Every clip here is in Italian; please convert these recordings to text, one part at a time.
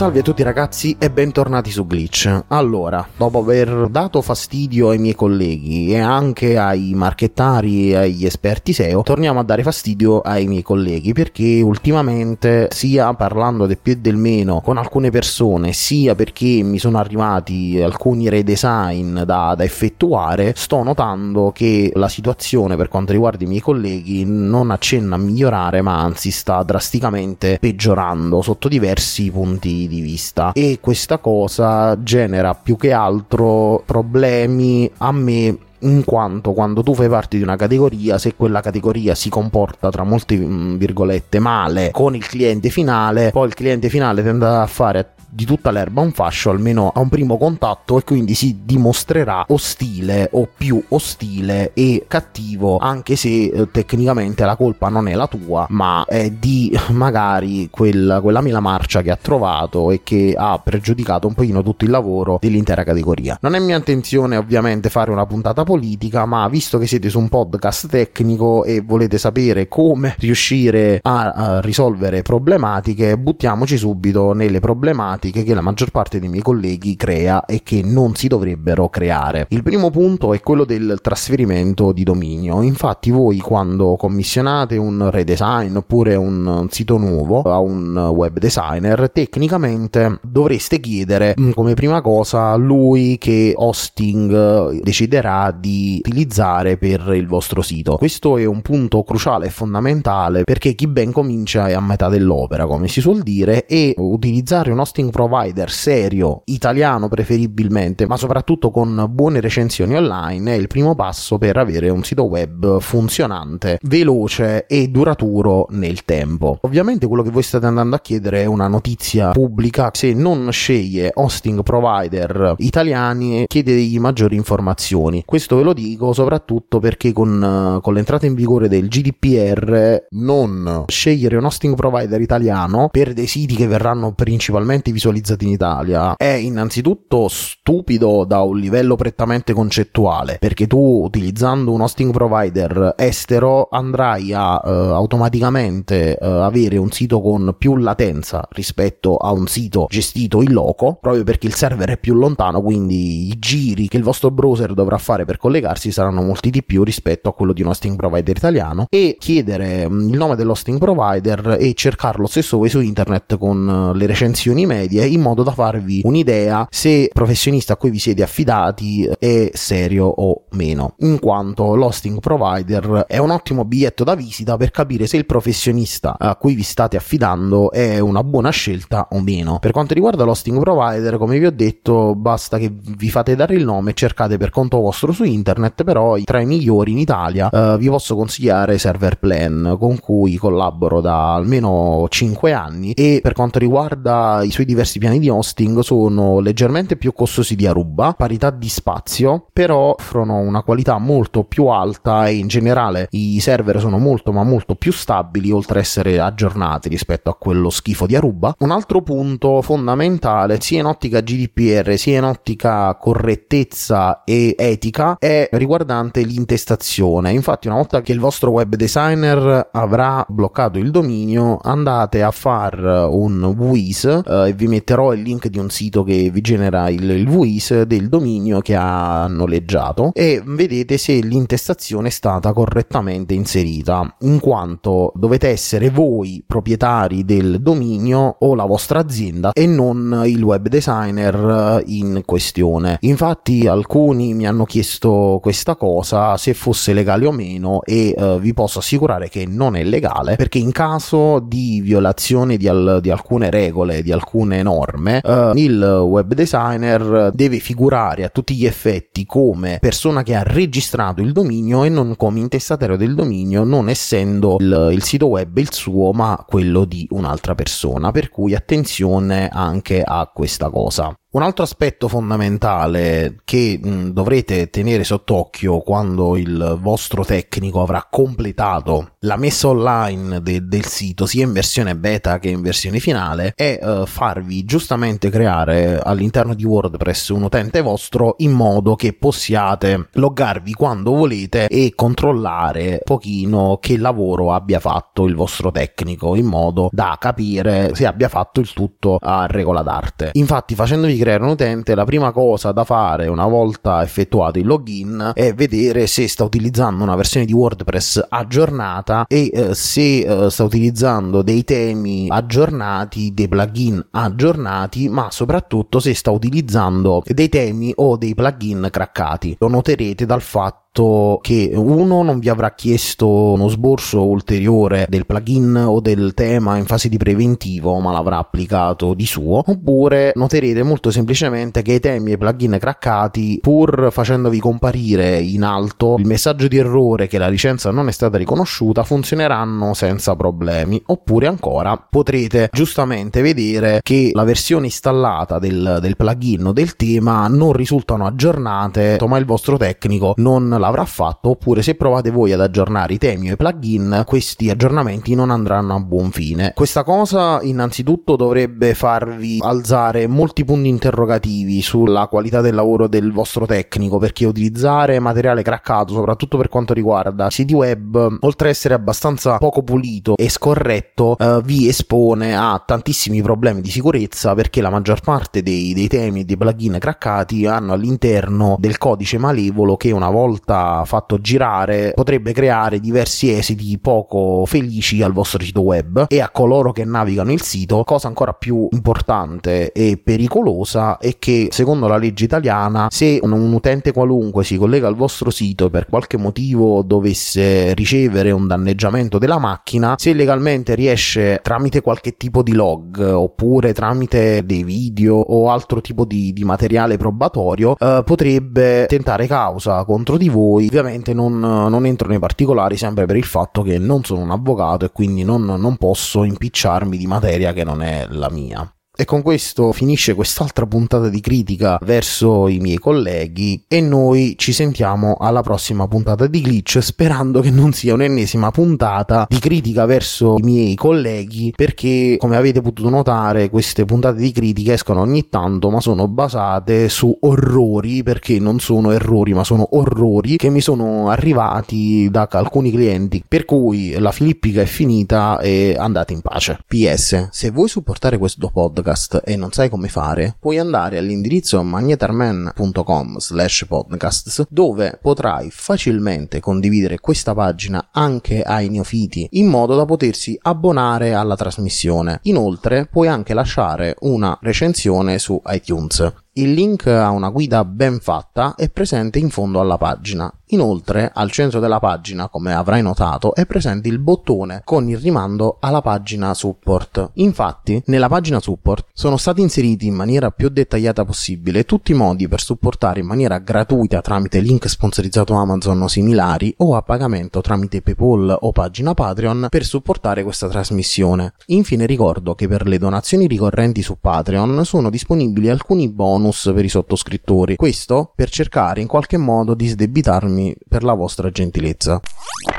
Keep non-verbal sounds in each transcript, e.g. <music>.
Salve a tutti ragazzi e bentornati su Glitch. Allora, dopo aver dato fastidio ai miei colleghi e anche ai marchettari e agli esperti SEO, torniamo a dare fastidio ai miei colleghi perché ultimamente, sia parlando del più e del meno con alcune persone, sia perché mi sono arrivati alcuni redesign da, da effettuare, sto notando che la situazione per quanto riguarda i miei colleghi non accenna a migliorare, ma anzi sta drasticamente peggiorando sotto diversi punti di vista. E questa cosa genera più che altro problemi a me in quanto quando tu fai parte di una categoria, se quella categoria si comporta tra molte mm, virgolette male con il cliente finale, poi il cliente finale tende a fare di tutta l'erba un fascio almeno a un primo contatto e quindi si dimostrerà ostile o più ostile e cattivo anche se eh, tecnicamente la colpa non è la tua ma è di <laughs> magari quella, quella mela marcia che ha trovato e che ha pregiudicato un pochino tutto il lavoro dell'intera categoria. Non è mia intenzione ovviamente fare una puntata politica ma visto che siete su un podcast tecnico e volete sapere come riuscire a, a risolvere problematiche buttiamoci subito nelle problematiche problematiche che la maggior parte dei miei colleghi crea e che non si dovrebbero creare. Il primo punto è quello del trasferimento di dominio. Infatti voi quando commissionate un redesign oppure un sito nuovo a un web designer, tecnicamente dovreste chiedere mm, come prima cosa lui che hosting deciderà di utilizzare per il vostro sito. Questo è un punto cruciale e fondamentale perché chi ben comincia è a metà dell'opera, come si suol dire, e utilizzare un hosting provider serio, italiano preferibilmente, ma soprattutto con buone recensioni online, è il primo passo per avere un sito web funzionante, veloce e duraturo nel tempo. Ovviamente quello che voi state andando a chiedere è una notizia pubblica, se non sceglie hosting provider italiani chiedete maggiori informazioni. Questo ve lo dico soprattutto perché con, con l'entrata in vigore del GDPR non scegliere un hosting provider italiano per dei siti che verranno principalmente visualizzati in Italia è innanzitutto stupido da un livello prettamente concettuale, perché tu utilizzando un hosting provider estero andrai a uh, automaticamente uh, avere un sito con più latenza rispetto a un sito gestito in loco, proprio perché il server è più lontano, quindi i giri che il vostro browser dovrà fare per collegarsi saranno molti di più rispetto a quello di un hosting provider italiano. E chiedere mm, il nome dell'hosting provider e cercarlo stesso voi su internet con le recensioni medie medie in modo da farvi un'idea se il professionista a cui vi siete affidati è serio o meno, in quanto l'hosting provider è un ottimo biglietto da visita per capire se il professionista a cui vi state affidando è una buona scelta o meno. Per quanto riguarda l'hosting provider, come vi ho detto, basta che vi fate dare il nome e cercate per conto vostro su internet, però tra i migliori in Italia eh, vi posso consigliare Server Plan con cui collaboro da almeno 5 anni e per quanto riguarda i suoi diversi diversi piani di hosting sono leggermente più costosi di Aruba, parità di spazio, però offrono una qualità molto più alta e in generale i server sono molto ma molto più stabili oltre a essere aggiornati rispetto a quello schifo di Aruba. Un altro punto fondamentale sia in ottica GDPR sia in ottica correttezza e etica è riguardante l'intestazione. Infatti una volta che il vostro web designer avrà bloccato il dominio andate a far un WIS eh, e vi metterò il link di un sito che vi genera il, il VIS del dominio che ha noleggiato e vedete se l'intestazione è stata correttamente inserita, in quanto dovete essere voi proprietari del dominio o la vostra azienda e non il web designer in questione. Infatti alcuni mi hanno chiesto questa cosa se fosse legale o meno e uh, vi posso assicurare che non è legale perché in caso di violazione di, al- di alcune regole, di alcune norme, uh, il web designer deve figurare a tutti gli effetti come persona che ha registrato il dominio e non come intestatario del dominio, non essendo il, il sito web il suo, ma quello di un'altra persona. Per cui attenzione anche a questa cosa. Un altro aspetto fondamentale che mh, dovrete tenere sott'occhio quando il vostro tecnico avrà completato la messa online de- del sito sia in versione beta che in versione finale è uh, farvi giustamente creare all'interno di WordPress un utente vostro in modo che possiate loggarvi quando volete e controllare un pochino che lavoro abbia fatto il vostro tecnico in modo da capire se abbia fatto il tutto a regola d'arte. Infatti facendovi creare un utente, la prima cosa da fare una volta effettuato il login è vedere se sta utilizzando una versione di WordPress aggiornata e eh, se eh, sta utilizzando dei temi aggiornati, dei plugin aggiornati, ma soprattutto se sta utilizzando dei temi o dei plugin craccati. Lo noterete dal fatto fatto che uno non vi avrà chiesto uno sborso ulteriore del plugin o del tema in fase di preventivo, ma l'avrà applicato di suo, oppure noterete molto semplicemente che i temi e i plugin craccati, pur facendovi comparire in alto il messaggio di errore che la licenza non è stata riconosciuta, funzioneranno senza problemi, oppure ancora potrete giustamente vedere che la versione installata del, del plugin o del tema non risultano aggiornate, ma il vostro tecnico non l'avrà fatto, oppure se provate voi ad aggiornare i temi o i plugin, questi aggiornamenti non andranno a buon fine. Questa cosa innanzitutto dovrebbe farvi alzare molti punti interrogativi sulla qualità del lavoro del vostro tecnico, perché utilizzare materiale craccato, soprattutto per quanto riguarda siti web, oltre ad essere abbastanza poco pulito e scorretto, eh, vi espone a tantissimi problemi di sicurezza perché la maggior parte dei, dei temi e dei plugin craccati hanno all'interno del codice malevolo che una volta volta fatto girare potrebbe creare diversi esiti poco felici al vostro sito web e a coloro che navigano il sito. Cosa ancora più importante e pericolosa è che secondo la legge italiana se un utente qualunque si collega al vostro sito e per qualche motivo dovesse ricevere un danneggiamento della macchina, se legalmente riesce tramite qualche tipo di log oppure tramite dei video o altro tipo di, di materiale probatorio eh, potrebbe tentare causa contro di voi voi. Ovviamente non, non, entro nei particolari sempre per il fatto che non sono un avvocato e quindi non, non posso impicciarmi di materia che non è la mia. E con questo finisce quest'altra puntata di critica verso i miei colleghi e noi ci sentiamo alla prossima puntata di Glitch sperando che non sia un'ennesima puntata di critica verso i miei colleghi perché come avete potuto notare queste puntate di critica escono ogni tanto ma sono basate su orrori perché non sono errori ma sono orrori che mi sono arrivati da alcuni clienti per cui la filippica è finita e andate in pace. PS se vuoi supportare questo podcast podcast e non sai come fare, puoi andare all'indirizzo magnetarman.com slash podcasts dove potrai facilmente condividere questa pagina anche ai neofiti in modo da potersi abbonare alla trasmissione. Inoltre puoi anche lasciare una recensione su iTunes. Il link a una guida ben fatta è presente in fondo alla pagina. Inoltre, al centro della pagina, come avrai notato, è presente il bottone con il rimando alla pagina support. Infatti, nella pagina support sono stati inseriti in maniera più dettagliata possibile tutti i modi per supportare in maniera gratuita tramite link sponsorizzato Amazon o similari o a pagamento tramite PayPal o pagina Patreon per supportare questa trasmissione. Infine ricordo che per le donazioni ricorrenti su Patreon sono disponibili alcuni bonus bonus per i sottoscrittori. Questo per cercare in qualche modo di sdebitarmi per la vostra gentilezza.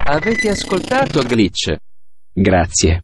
Avete ascoltato Glitch? Grazie.